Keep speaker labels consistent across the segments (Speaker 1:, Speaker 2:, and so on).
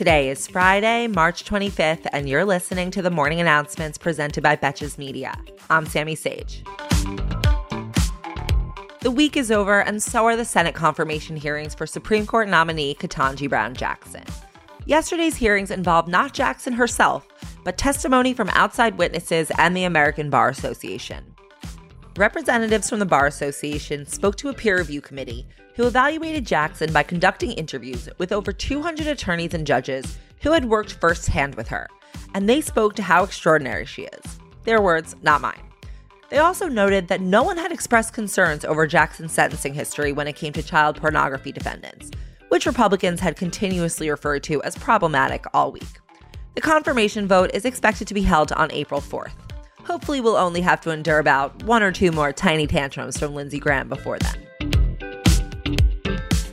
Speaker 1: Today is Friday, March 25th, and you're listening to the morning announcements presented by Betches Media. I'm Sammy Sage. The week is over, and so are the Senate confirmation hearings for Supreme Court nominee Ketanji Brown Jackson. Yesterday's hearings involved not Jackson herself, but testimony from outside witnesses and the American Bar Association. Representatives from the Bar Association spoke to a peer review committee who evaluated Jackson by conducting interviews with over 200 attorneys and judges who had worked firsthand with her, and they spoke to how extraordinary she is. Their words, not mine. They also noted that no one had expressed concerns over Jackson's sentencing history when it came to child pornography defendants, which Republicans had continuously referred to as problematic all week. The confirmation vote is expected to be held on April 4th. Hopefully, we'll only have to endure about one or two more tiny tantrums from Lindsey Graham before then.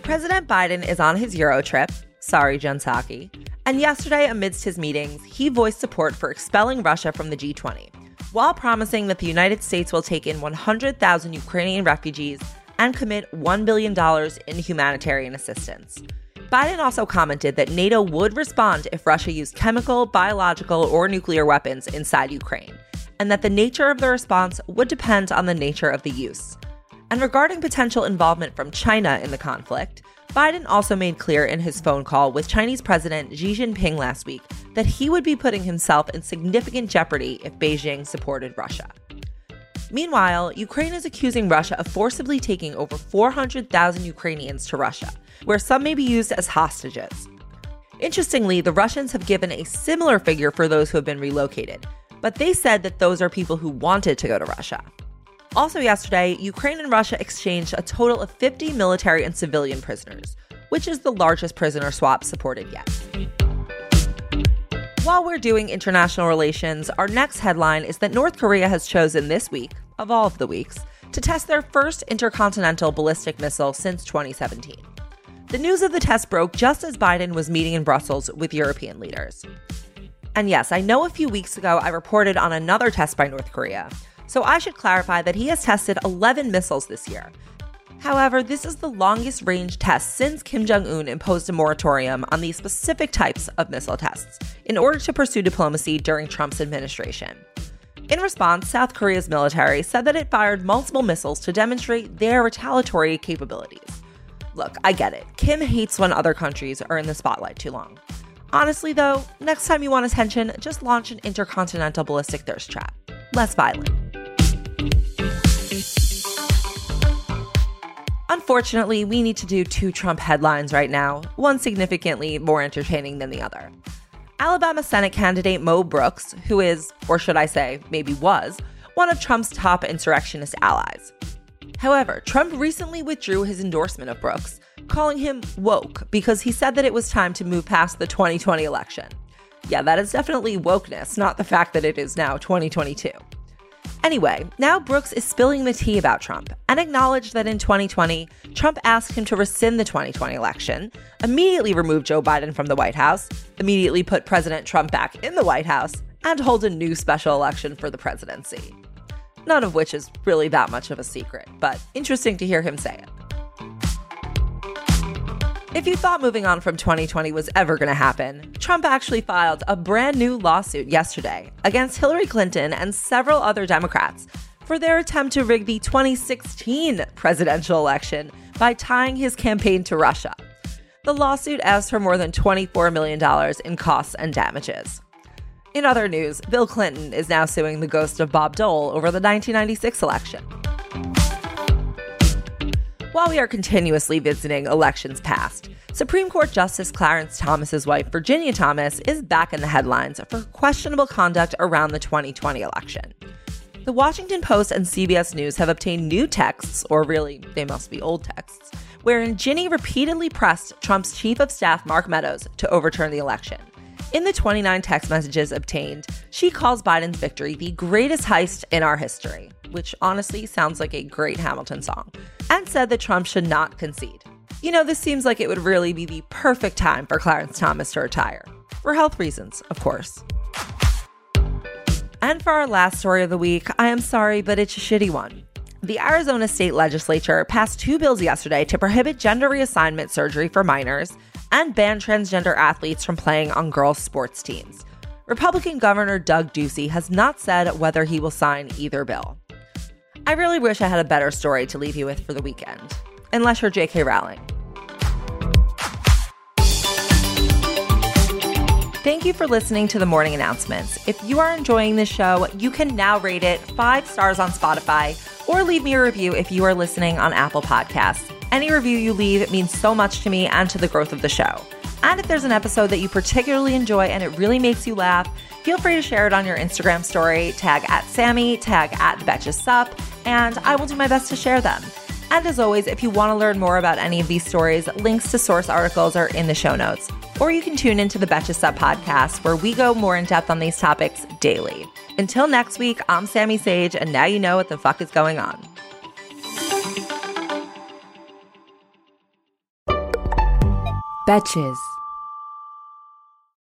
Speaker 1: President Biden is on his Euro trip. Sorry, Jen Psaki. And yesterday, amidst his meetings, he voiced support for expelling Russia from the G20, while promising that the United States will take in 100,000 Ukrainian refugees and commit $1 billion in humanitarian assistance. Biden also commented that NATO would respond if Russia used chemical, biological, or nuclear weapons inside Ukraine, and that the nature of the response would depend on the nature of the use. And regarding potential involvement from China in the conflict, Biden also made clear in his phone call with Chinese President Xi Jinping last week that he would be putting himself in significant jeopardy if Beijing supported Russia. Meanwhile, Ukraine is accusing Russia of forcibly taking over 400,000 Ukrainians to Russia, where some may be used as hostages. Interestingly, the Russians have given a similar figure for those who have been relocated, but they said that those are people who wanted to go to Russia. Also, yesterday, Ukraine and Russia exchanged a total of 50 military and civilian prisoners, which is the largest prisoner swap supported yet. While we're doing international relations, our next headline is that North Korea has chosen this week, of all of the weeks, to test their first intercontinental ballistic missile since 2017. The news of the test broke just as Biden was meeting in Brussels with European leaders. And yes, I know a few weeks ago I reported on another test by North Korea, so I should clarify that he has tested 11 missiles this year. However, this is the longest range test since Kim Jong un imposed a moratorium on these specific types of missile tests in order to pursue diplomacy during Trump's administration. In response, South Korea's military said that it fired multiple missiles to demonstrate their retaliatory capabilities. Look, I get it. Kim hates when other countries are in the spotlight too long. Honestly, though, next time you want attention, just launch an intercontinental ballistic thirst trap. Less violent. Unfortunately, we need to do two Trump headlines right now, one significantly more entertaining than the other. Alabama Senate candidate Mo Brooks, who is, or should I say, maybe was, one of Trump's top insurrectionist allies. However, Trump recently withdrew his endorsement of Brooks, calling him woke because he said that it was time to move past the 2020 election. Yeah, that is definitely wokeness, not the fact that it is now 2022. Anyway, now Brooks is spilling the tea about Trump and acknowledged that in 2020, Trump asked him to rescind the 2020 election, immediately remove Joe Biden from the White House, immediately put President Trump back in the White House, and hold a new special election for the presidency. None of which is really that much of a secret, but interesting to hear him say it. If you thought moving on from 2020 was ever going to happen, Trump actually filed a brand new lawsuit yesterday against Hillary Clinton and several other Democrats for their attempt to rig the 2016 presidential election by tying his campaign to Russia. The lawsuit asks for more than $24 million in costs and damages. In other news, Bill Clinton is now suing the ghost of Bob Dole over the 1996 election. While we are continuously visiting elections past, Supreme Court Justice Clarence Thomas's wife, Virginia Thomas, is back in the headlines for questionable conduct around the 2020 election. The Washington Post and CBS News have obtained new texts, or really, they must be old texts, wherein Ginny repeatedly pressed Trump's chief of staff, Mark Meadows, to overturn the election. In the 29 text messages obtained, she calls Biden's victory the greatest heist in our history which honestly sounds like a great Hamilton song, and said that Trump should not concede. You know, this seems like it would really be the perfect time for Clarence Thomas to retire. For health reasons, of course. And for our last story of the week, I am sorry, but it's a shitty one. The Arizona state legislature passed two bills yesterday to prohibit gender reassignment surgery for minors and ban transgender athletes from playing on girls' sports teams. Republican Governor Doug Ducey has not said whether he will sign either bill. I really wish I had a better story to leave you with for the weekend, unless you're J.K. Rowling. Thank you for listening to the morning announcements. If you are enjoying this show, you can now rate it five stars on Spotify or leave me a review if you are listening on Apple Podcasts. Any review you leave means so much to me and to the growth of the show. And if there's an episode that you particularly enjoy and it really makes you laugh, feel free to share it on your Instagram story, tag at Sammy, tag at Betches Sup, and I will do my best to share them. And as always, if you want to learn more about any of these stories, links to source articles are in the show notes. Or you can tune into the Betches Sup podcast, where we go more in depth on these topics daily. Until next week, I'm Sammy Sage, and now you know what the fuck is going on.
Speaker 2: Betches.